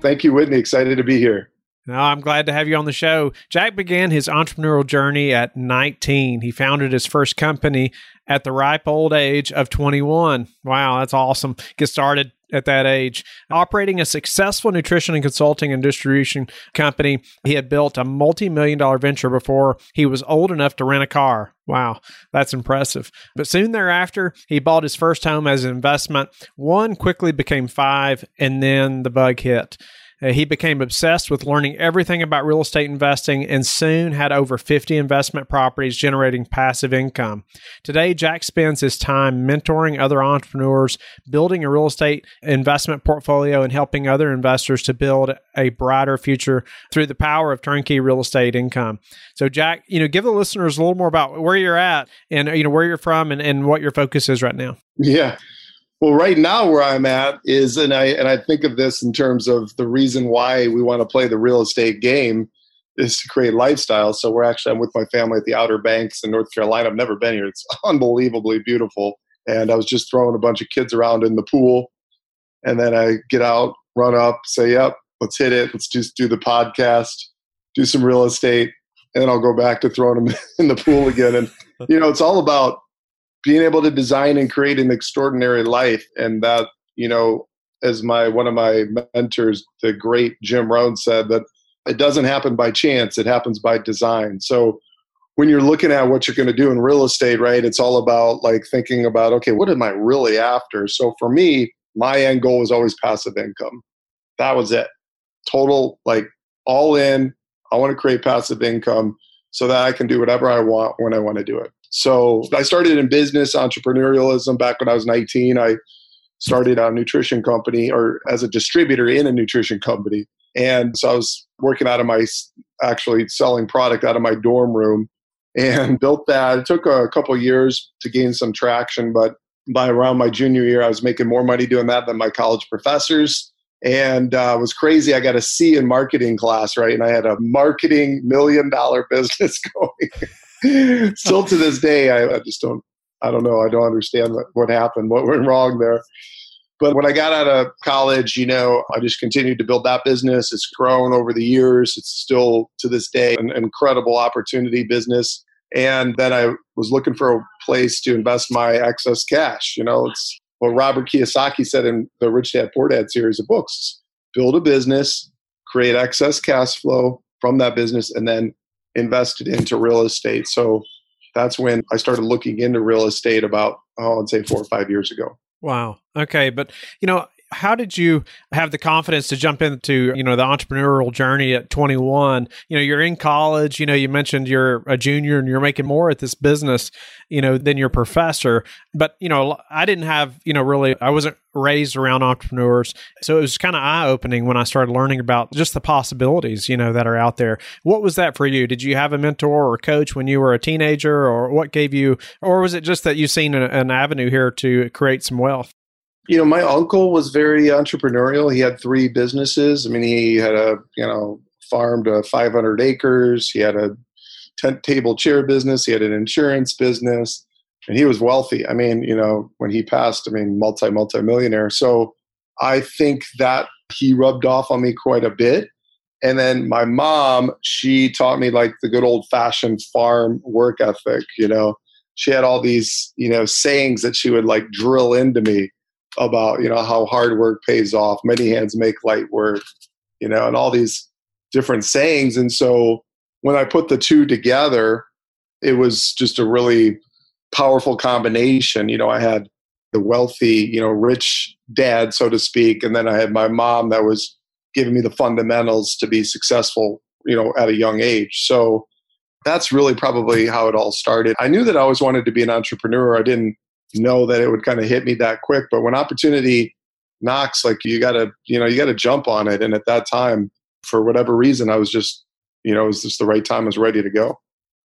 Thank you, Whitney. Excited to be here. No, I'm glad to have you on the show. Jack began his entrepreneurial journey at 19. He founded his first company at the ripe old age of 21. Wow, that's awesome. Get started at that age. Operating a successful nutrition and consulting and distribution company, he had built a multi million dollar venture before he was old enough to rent a car. Wow, that's impressive. But soon thereafter, he bought his first home as an investment. One quickly became five, and then the bug hit. Uh, he became obsessed with learning everything about real estate investing and soon had over 50 investment properties generating passive income. Today, Jack spends his time mentoring other entrepreneurs, building a real estate investment portfolio, and helping other investors to build a brighter future through the power of turnkey real estate income. So, Jack, you know, give the listeners a little more about where you're at and, you know, where you're from and, and what your focus is right now. Yeah. Well, right now where I'm at is, and I and I think of this in terms of the reason why we want to play the real estate game is to create lifestyle. So we're actually I'm with my family at the Outer Banks in North Carolina. I've never been here. It's unbelievably beautiful. And I was just throwing a bunch of kids around in the pool, and then I get out, run up, say, "Yep, let's hit it. Let's just do the podcast, do some real estate." And then I'll go back to throwing them in the pool again. And you know, it's all about being able to design and create an extraordinary life. And that you know as my one of my mentors the great jim rohn said that it doesn't happen by chance it happens by design. So when you're looking at what you're going to do in real estate right it's all about like thinking about okay what am i really after? So for me my end goal was always passive income. That was it. Total like all in i want to create passive income so that i can do whatever i want when i want to do it so I started in business entrepreneurialism back when I was 19. I started a nutrition company or as a distributor in a nutrition company. And so I was working out of my actually selling product out of my dorm room and built that. It took a couple years to gain some traction, but by around my junior year, I was making more money doing that than my college professors. And uh, was crazy. I got a C in marketing class, right? And I had a marketing million dollar business going. Still to this day, I, I, just don't. I don't know. I don't understand what, what happened, what went wrong there. But when I got out of college, you know, I just continued to build that business. It's grown over the years. It's still to this day an incredible opportunity business. And then I was looking for a place to invest my excess cash. You know, it's what Robert Kiyosaki said in the Rich Dad Poor Dad series of books build a business, create excess cash flow from that business, and then invested into real estate. So that's when I started looking into real estate about, oh, I'd say four or five years ago. Wow. Okay. But, you know, how did you have the confidence to jump into you know the entrepreneurial journey at 21 you know you're in college you know you mentioned you're a junior and you're making more at this business you know than your professor. But you know i didn't have you know really i wasn't raised around entrepreneurs. So it was kind of eye-opening when i started learning about just the possibilities you know that are out there. What was that for you? Did you have a mentor or coach when you were a teenager or what gave you or was it just that you seen an avenue here to create some wealth you know, my uncle was very entrepreneurial. He had three businesses. I mean, he had a, you know, farmed uh, 500 acres. He had a tent table chair business. He had an insurance business and he was wealthy. I mean, you know, when he passed, I mean, multi, multi millionaire. So I think that he rubbed off on me quite a bit. And then my mom, she taught me like the good old fashioned farm work ethic, you know. She had all these, you know, sayings that she would like drill into me about you know how hard work pays off. Many hands make light work you know and all these different sayings. And so when i put the two together it was just a really powerful combination. You know i had the wealthy you know rich dad so to speak and then i had my mom that was giving me the fundamentals to be successful you know at a young age. So that's really probably how it all started. I knew that i always wanted to be an entrepreneur. I didn't know that it would kind of hit me that quick. But when opportunity knocks, like you got to, you know, you got to jump on it. And at that time, for whatever reason, I was just, you know, it was just the right time. I was ready to go.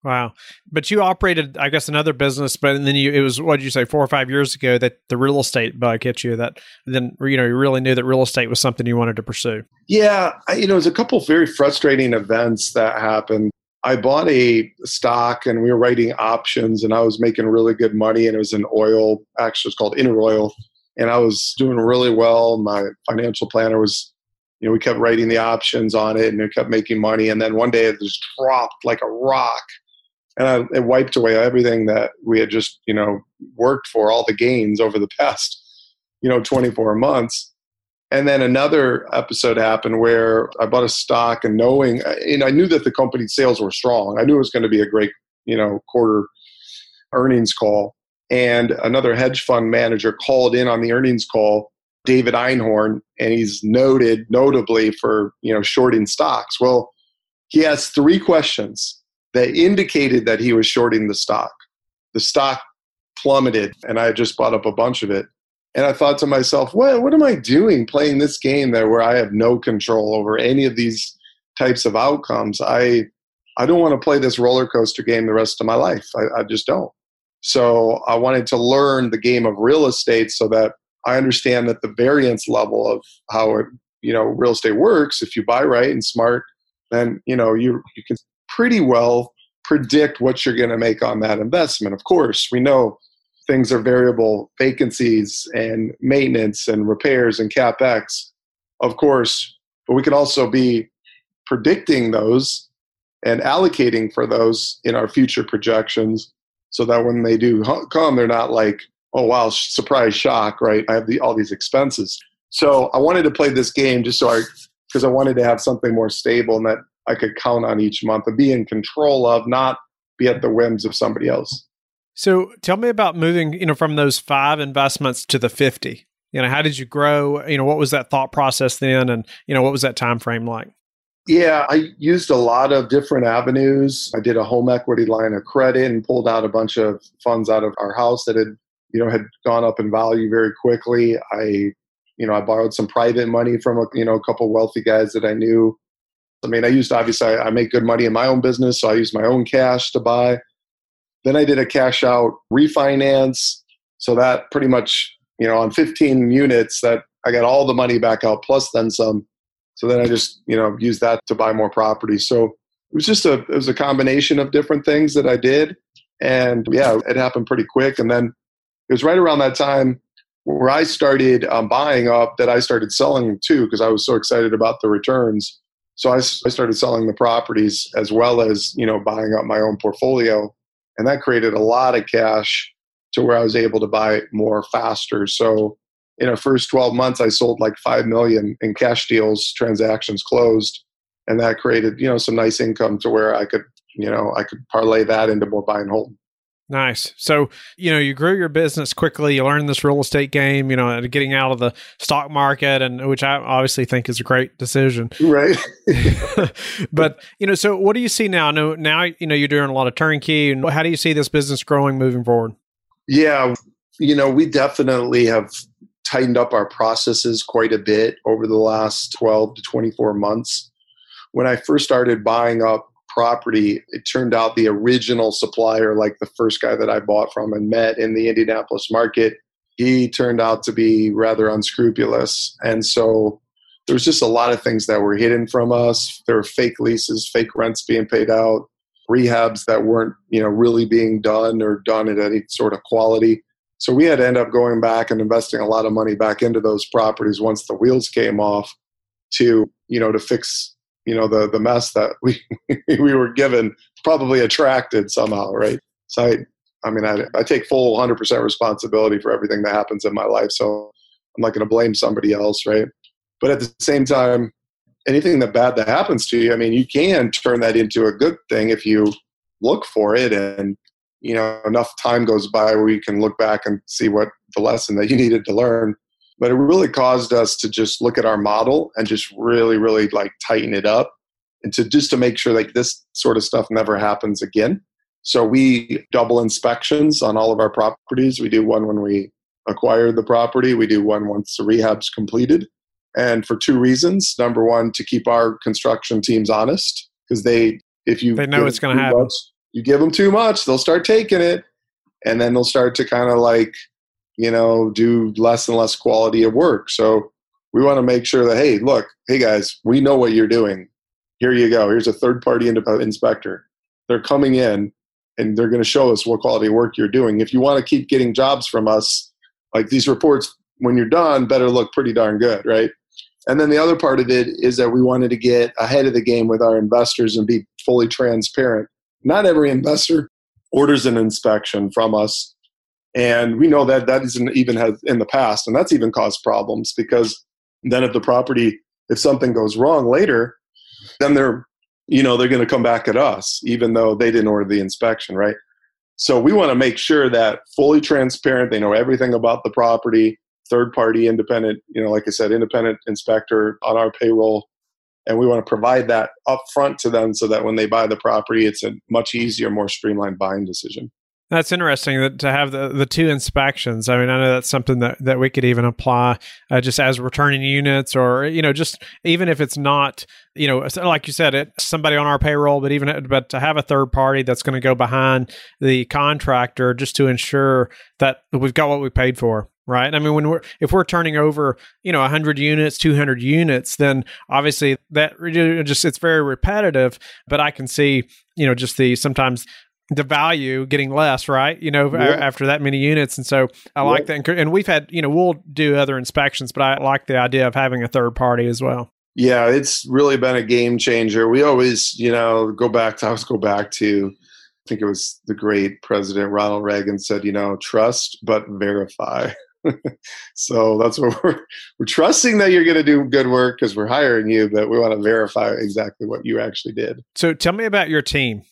Wow. But you operated, I guess, another business, but then you, it was, what did you say, four or five years ago that the real estate bug hit you that then, you know, you really knew that real estate was something you wanted to pursue. Yeah. I, you know, it was a couple very frustrating events that happened. I bought a stock and we were writing options and I was making really good money and it was an oil, actually it's called Interoil. And I was doing really well. My financial planner was, you know, we kept writing the options on it and it kept making money. And then one day it just dropped like a rock and I, it wiped away everything that we had just you know worked for all the gains over the past you know 24 months and then another episode happened where i bought a stock and knowing and i knew that the company's sales were strong i knew it was going to be a great you know quarter earnings call and another hedge fund manager called in on the earnings call david einhorn and he's noted notably for you know shorting stocks well he has three questions that indicated that he was shorting the stock. The stock plummeted, and I just bought up a bunch of it. And I thought to myself, what, what am I doing playing this game there where I have no control over any of these types of outcomes? I, I don't want to play this roller coaster game the rest of my life. I, I just don't. So I wanted to learn the game of real estate so that I understand that the variance level of how it, you know real estate works. If you buy right and smart, then you know you you can pretty well predict what you're going to make on that investment. Of course, we know things are variable vacancies and maintenance and repairs and capex, of course, but we can also be predicting those and allocating for those in our future projections so that when they do come, they're not like, oh, wow, surprise shock, right? I have the, all these expenses. So I wanted to play this game just so I, because I wanted to have something more stable and that I could count on each month and be in control of, not be at the whims of somebody else. So tell me about moving, you know, from those five investments to the 50. You know, how did you grow? You know, what was that thought process then? And, you know, what was that time frame like? Yeah, I used a lot of different avenues. I did a home equity line of credit and pulled out a bunch of funds out of our house that had, you know, had gone up in value very quickly. I, you know, I borrowed some private money from a, you know, a couple wealthy guys that I knew I mean, I used obviously I, I make good money in my own business, so I used my own cash to buy. Then I did a cash out refinance, so that pretty much you know on 15 units that I got all the money back out plus then some. So then I just you know used that to buy more property. So it was just a it was a combination of different things that I did, and yeah, it happened pretty quick. And then it was right around that time where I started um, buying up that I started selling too because I was so excited about the returns. So I, I started selling the properties as well as you know buying up my own portfolio, and that created a lot of cash to where I was able to buy more faster. So in our first 12 months, I sold like five million in cash deals, transactions closed, and that created you know some nice income to where I could you know I could parlay that into more buy and hold. Nice. So, you know, you grew your business quickly. You learned this real estate game, you know, getting out of the stock market, and which I obviously think is a great decision. Right. but, you know, so what do you see now? No, now, you know, you're doing a lot of turnkey. And how do you see this business growing moving forward? Yeah. You know, we definitely have tightened up our processes quite a bit over the last 12 to 24 months. When I first started buying up property, it turned out the original supplier, like the first guy that I bought from and met in the Indianapolis market, he turned out to be rather unscrupulous. And so there was just a lot of things that were hidden from us. There were fake leases, fake rents being paid out, rehabs that weren't, you know, really being done or done at any sort of quality. So we had to end up going back and investing a lot of money back into those properties once the wheels came off to, you know, to fix you know the the mess that we we were given probably attracted somehow right? So i i mean i, I take full 100% responsibility for everything that happens in my life so i'm not going to blame somebody else right? But at the same time anything that bad that happens to you i mean you can turn that into a good thing if you look for it and you know enough time goes by where you can look back and see what the lesson that you needed to learn but it really caused us to just look at our model and just really really like tighten it up and to just to make sure like this sort of stuff never happens again so we double inspections on all of our properties we do one when we acquire the property. We do one once the rehab's completed. And for two reasons. Number one, to keep our construction teams honest, because they, if you they know it's going to happen. Much, you give them too much, they'll start taking it, and then they'll start to kind of like, you know, do less and less quality of work. So we want to make sure that hey, look, hey guys, we know what you're doing. Here you go. Here's a third party inspector. They're coming in and they're going to show us what quality of work you're doing. If you want to keep getting jobs from us, like these reports, when you're done, better look pretty darn good, right? And then the other part of it is that we wanted to get ahead of the game with our investors and be fully transparent. Not every investor orders an inspection from us. And we know that that isn't even has in the past, and that's even caused problems because then if the property, if something goes wrong later, then they're you know they're going to come back at us even though they didn't order the inspection right? So we want to make sure that fully transparent they know everything about the property third party independent you know like i said independent inspector on our payroll. And we want to provide that up front to them so that when they buy the property it's a much easier more streamlined buying decision that's interesting that to have the, the two inspections. I mean, I know that's something that, that we could even apply uh, just as returning units or, you know, just even if it's not, you know, like you said, it somebody on our payroll, but even, but to have a third party that's going to go behind the contractor just to ensure that we've got what we paid for right i mean when we're if we're turning over you know 100 units 200 units then obviously that just it's very repetitive but i can see you know just the sometimes the value getting less, right? You know, yeah. after that many units. And so I like that. And we've had, you know, we'll do other inspections, but I like the idea of having a third party as well. Yeah, it's really been a game changer. We always, you know, go back to, I always go back to, I think it was the great President Ronald Reagan said, you know, trust but verify. so that's what we're we're trusting that you're going to do good work because we're hiring you, but we want to verify exactly what you actually did. So tell me about your team.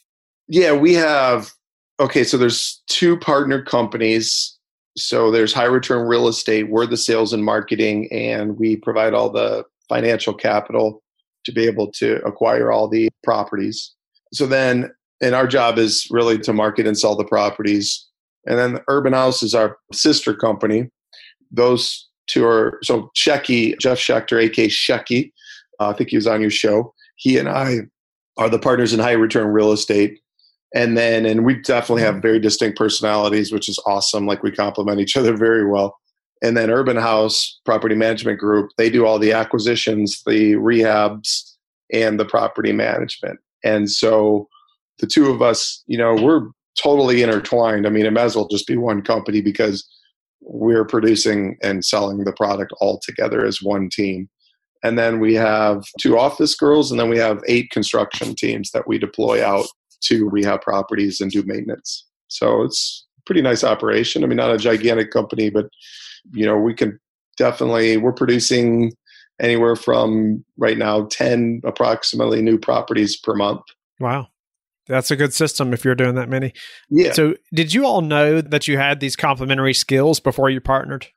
Yeah, we have. Okay, so there's two partner companies. So there's High Return Real Estate. We're the sales and marketing, and we provide all the financial capital to be able to acquire all the properties. So then, and our job is really to market and sell the properties. And then the Urban House is our sister company. Those two are so Shecky, Jeff Schechter, aka Shecky. Uh, I think he was on your show. He and I are the partners in high return real estate and then and we definitely have mm. very distinct personalities which is awesome. Like we complement each other very well. And then urban house property management group they do all the acquisitions the rehabs and the property management. And so the two of us you know we're totally intertwined. I mean it might as well just be one company because we're producing and selling the product all together as one team. And then we have two office girls and then we have eight construction teams that we deploy out to rehab properties and do maintenance. So it's a pretty nice operation. I mean, not a gigantic company, but you know, we can definitely we're producing anywhere from right now 10 approximately new properties per month. Wow. That's a good system if you're doing that many. Yeah. So, did you all know that you had these complementary skills before you partnered?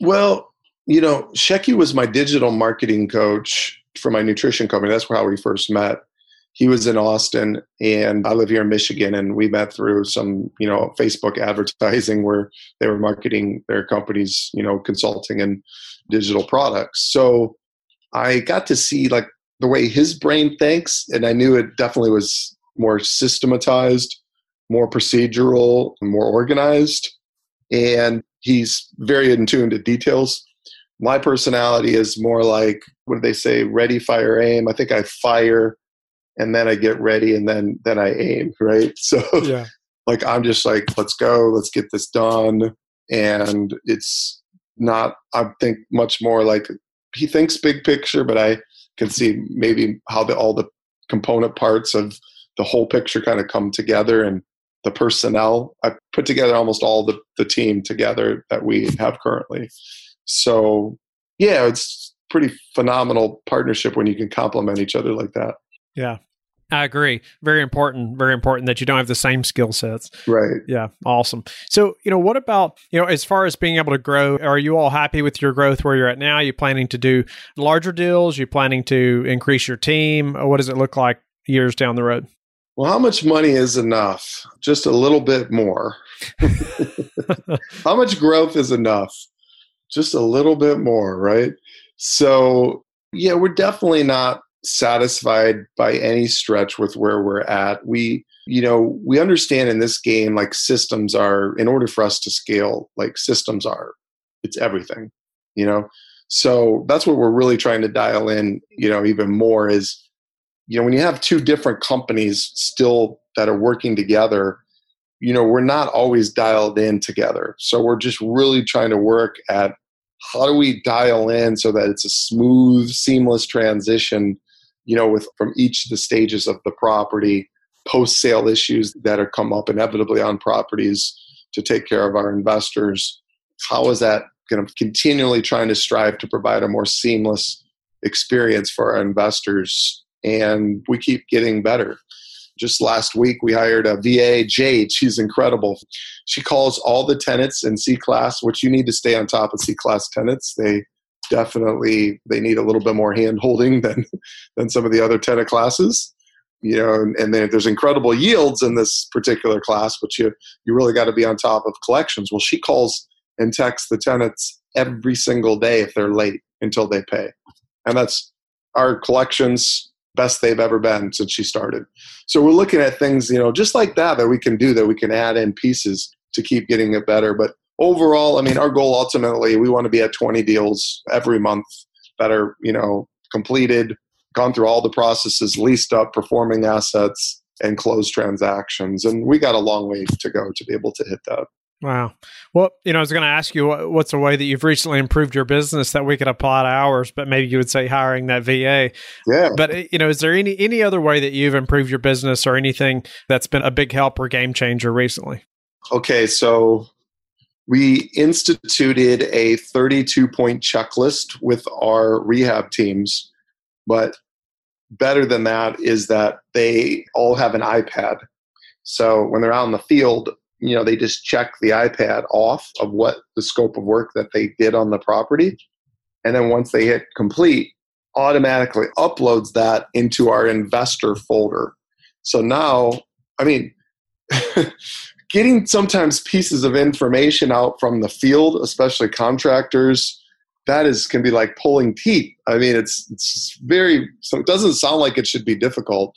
Well, you know, Shecky was my digital marketing coach for my nutrition company. That's how we first met he was in Austin and I live here in Michigan and we met through some, you know, Facebook advertising where they were marketing their companies, you know, consulting and digital products. So I got to see like the way his brain thinks and I knew it definitely was more systematized, more procedural, more organized and he's very in tune to details. My personality is more like what do they say ready fire aim. I think I fire and then I get ready and then then I aim, right? So yeah. like I'm just like, let's go, let's get this done. And it's not I think much more like he thinks big picture, but I can see maybe how the all the component parts of the whole picture kind of come together and the personnel. I put together almost all the, the team together that we have currently. So yeah, it's pretty phenomenal partnership when you can complement each other like that. Yeah. I agree. Very important. Very important that you don't have the same skill sets. Right. Yeah. Awesome. So, you know, what about, you know, as far as being able to grow, are you all happy with your growth where you're at now? Are you planning to do larger deals? Are you planning to increase your team? What does it look like years down the road? Well, how much money is enough? Just a little bit more. how much growth is enough? Just a little bit more, right? So, yeah, we're definitely not satisfied by any stretch with where we're at. We, you know, we understand in this game, like systems are, in order for us to scale, like systems are, it's everything, you know? So that's what we're really trying to dial in, you know, even more is, you know, when you have two different companies still that are working together, you know, we're not always dialed in together. So we're just really trying to work at how do we dial in so that it's a smooth, seamless transition you know, with from each of the stages of the property, post sale issues that are come up inevitably on properties to take care of our investors. How is that going to continually trying to strive to provide a more seamless experience for our investors? And we keep getting better. Just last week, we hired a VA, Jade. She's incredible. She calls all the tenants in C class, which you need to stay on top of C class tenants. They definitely they need a little bit more hand holding than than some of the other tenant classes. You know and, and there's incredible yields in this particular class but you you really got to be on top of collections. Well she calls and texts the tenants every single day if they're late until they pay. And that's our collections best they've ever been since she started. So we're looking at things you know just like that that we can do that we can add in pieces to keep getting it better but overall, I mean, our goal ultimately, we want to be at 20 deals every month that are, you know, completed, gone through all the processes, leased up, performing assets, and closed transactions. And we got a long way to go to be able to hit that. Wow. Well, you know, I was going to ask you what's a way that you've recently improved your business that we could apply to ours, but maybe you would say hiring that VA. Yeah. But eh, you know, is there any any other way that you've improved your business or anything that's been a big help or game changer recently? Okay, so we instituted a 32 point checklist with our rehab teams but better than that is that they all have an ipad. So when they're out in the field you know they just check the ipad off of what the scope of work that they did on the property. And then once they hit complete automatically uploads that into our investor folder. So now i mean getting sometimes pieces of information out from the field, especially contractors, that is can be like pulling teeth. I mean, it's it's very so it doesn't sound like it should be difficult,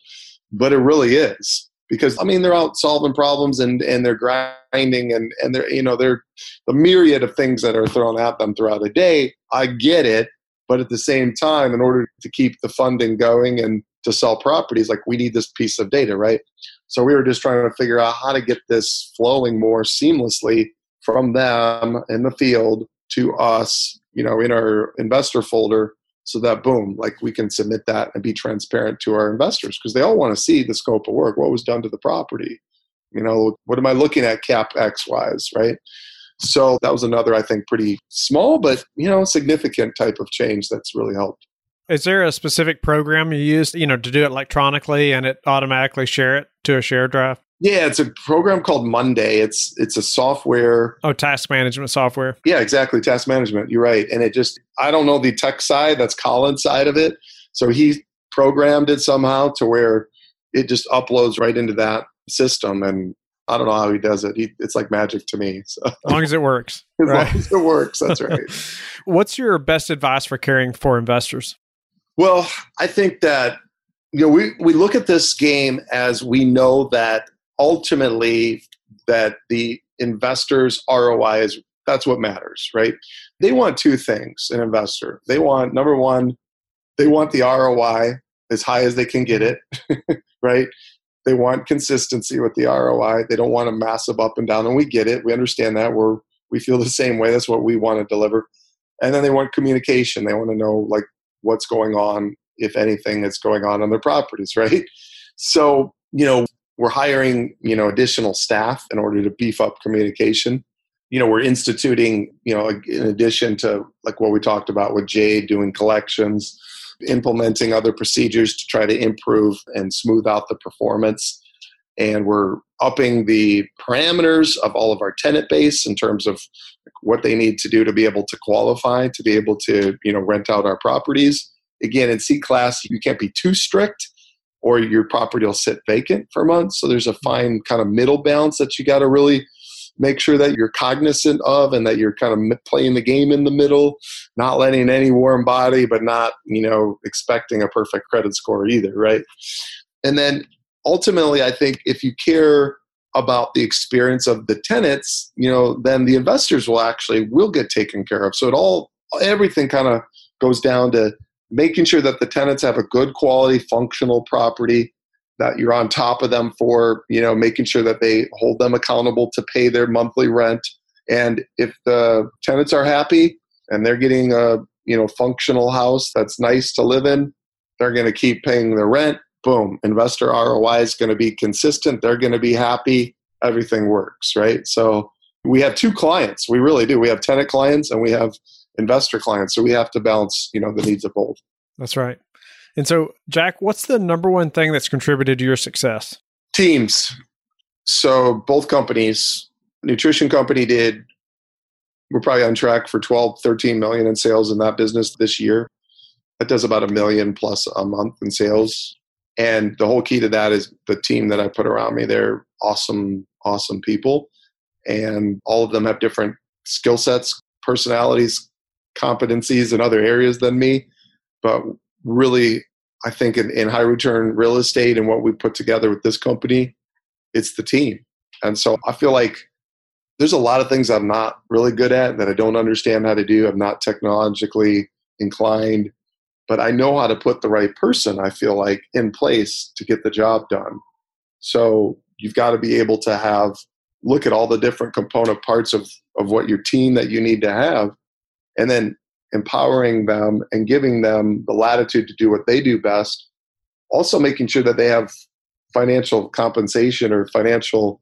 but it really is because I mean they're out solving problems and and they're grinding and and they're you know they're the myriad of things that are thrown at them throughout a day. I get it, but at the same time, in order to keep the funding going and to sell properties, like we need this piece of data, right? So we were just trying to figure out how to get this flowing more seamlessly from them in the field to us, you know, in our investor folder so that boom, like we can submit that and be transparent to our investors because they all want to see the scope of work, what was done to the property. You know, what am I looking at capex wise, right? So that was another, I think, pretty small but you know significant type of change that's really helped. Is there a specific program you use, you know, to do it electronically and it automatically share it to a share drive? Yeah, it's a program called Monday. It's it's a software. Oh, task management software. Yeah, exactly. Task management. You're right. And it just I don't know the tech side. That's Colin's side of it. So he programmed it somehow to where it just uploads right into that system. And I don't know how he does it. He, it's like magic to me. So. As long as it works. as right? long as it works. That's right. What's your best advice for caring for investors? Well, I think that you know we, we look at this game as we know that ultimately that the investors ROI is that's what matters, right? They want two things an investor. They want number one, they want the ROI as high as they can get it, right? They want consistency with the ROI. They don't want a massive up and down, and we get it. We understand that. We're we feel the same way. That's what we want to deliver. And then they want communication. They want to know like what's going on, if anything, that's going on on their properties, right? So, you know, we're hiring, you know, additional staff in order to beef up communication. You know, we're instituting, you know, in addition to like what we talked about with Jade doing collections, implementing other procedures to try to improve and smooth out the performance. And we're upping the parameters of all of our tenant base in terms of what they need to do to be able to qualify to be able to you know rent out our properties again in c class you can't be too strict or your property will sit vacant for months. So there's a fine kind of middle balance that you got to really make sure that you're cognizant of and that you're kind of playing the game in the middle, not letting any warm body, but not, you know, expecting a perfect credit score either, right? And then ultimately, I think if you care about the experience of the tenants, you know, then the investors will actually will get taken care of. So it all everything kind of goes down to making sure that the tenants have a good quality functional property that you're on top of them for you know making sure that they hold them accountable to pay their monthly rent and if the tenants are happy and they're getting a you know functional house that's nice to live in they're going to keep paying their rent boom investor roi is going to be consistent they're going to be happy everything works right so we have two clients we really do we have tenant clients and we have investor clients so we have to balance you know the needs of both that's right and so, Jack, what's the number one thing that's contributed to your success? Teams. So, both companies, nutrition company did, we're probably on track for 12, 13 million in sales in that business this year. That does about a million plus a month in sales. And the whole key to that is the team that I put around me. They're awesome, awesome people. And all of them have different skill sets, personalities, competencies in other areas than me. But really, I think in, in high return real estate and what we put together with this company, it's the team. And so I feel like there's a lot of things I'm not really good at that I don't understand how to do. I'm not technologically inclined, but I know how to put the right person, I feel like, in place to get the job done. So you've got to be able to have look at all the different component parts of, of what your team that you need to have and then empowering them and giving them the latitude to do what they do best. Also making sure that they have financial compensation or financial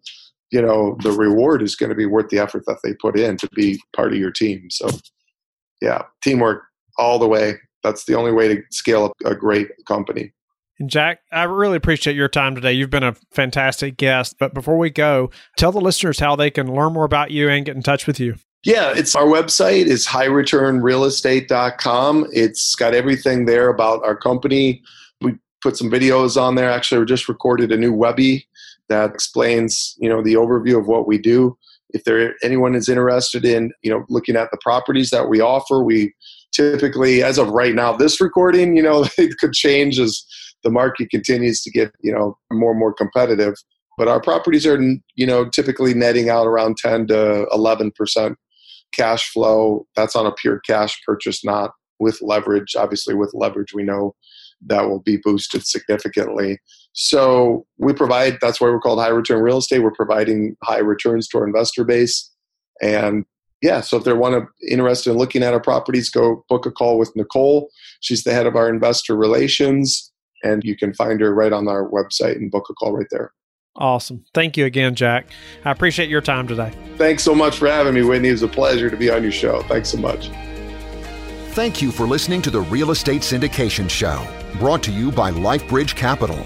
you know the reward is going to be worth the effort that they put in to be part of your team. So yeah teamwork all the way that's the only way to scale up a great company and Jack, I really appreciate your time today. You've been a fantastic guest. But before we go, tell the listeners how they can learn more about you and get in touch with you. Yeah, it's our website is highreturnrealestate.com. It's got everything there about our company. We put some videos on there. Actually, we just recorded a new Webby that explains, you know, the overview of what we do. If there anyone is interested in, you know, looking at the properties that we offer, we typically, as of right now, this recording, you know, it could change as the market continues to get, you know, more and more competitive. But our properties are, you know, typically netting out around 10 to 11 percent cash flow. That's on a pure cash purchase, not with leverage. Obviously, with leverage, we know that will be boosted significantly. So we provide, that's why we're called high return real estate. We're providing high returns to our investor base. And yeah, so if they're one of interested in looking at our properties, go book a call with Nicole. She's the head of our investor relations, and you can find her right on our website and book a call right there. Awesome. Thank you again, Jack. I appreciate your time today. Thanks so much for having me, Whitney. It was a pleasure to be on your show. Thanks so much. Thank you for listening to the Real Estate Syndication Show, brought to you by LifeBridge Capital.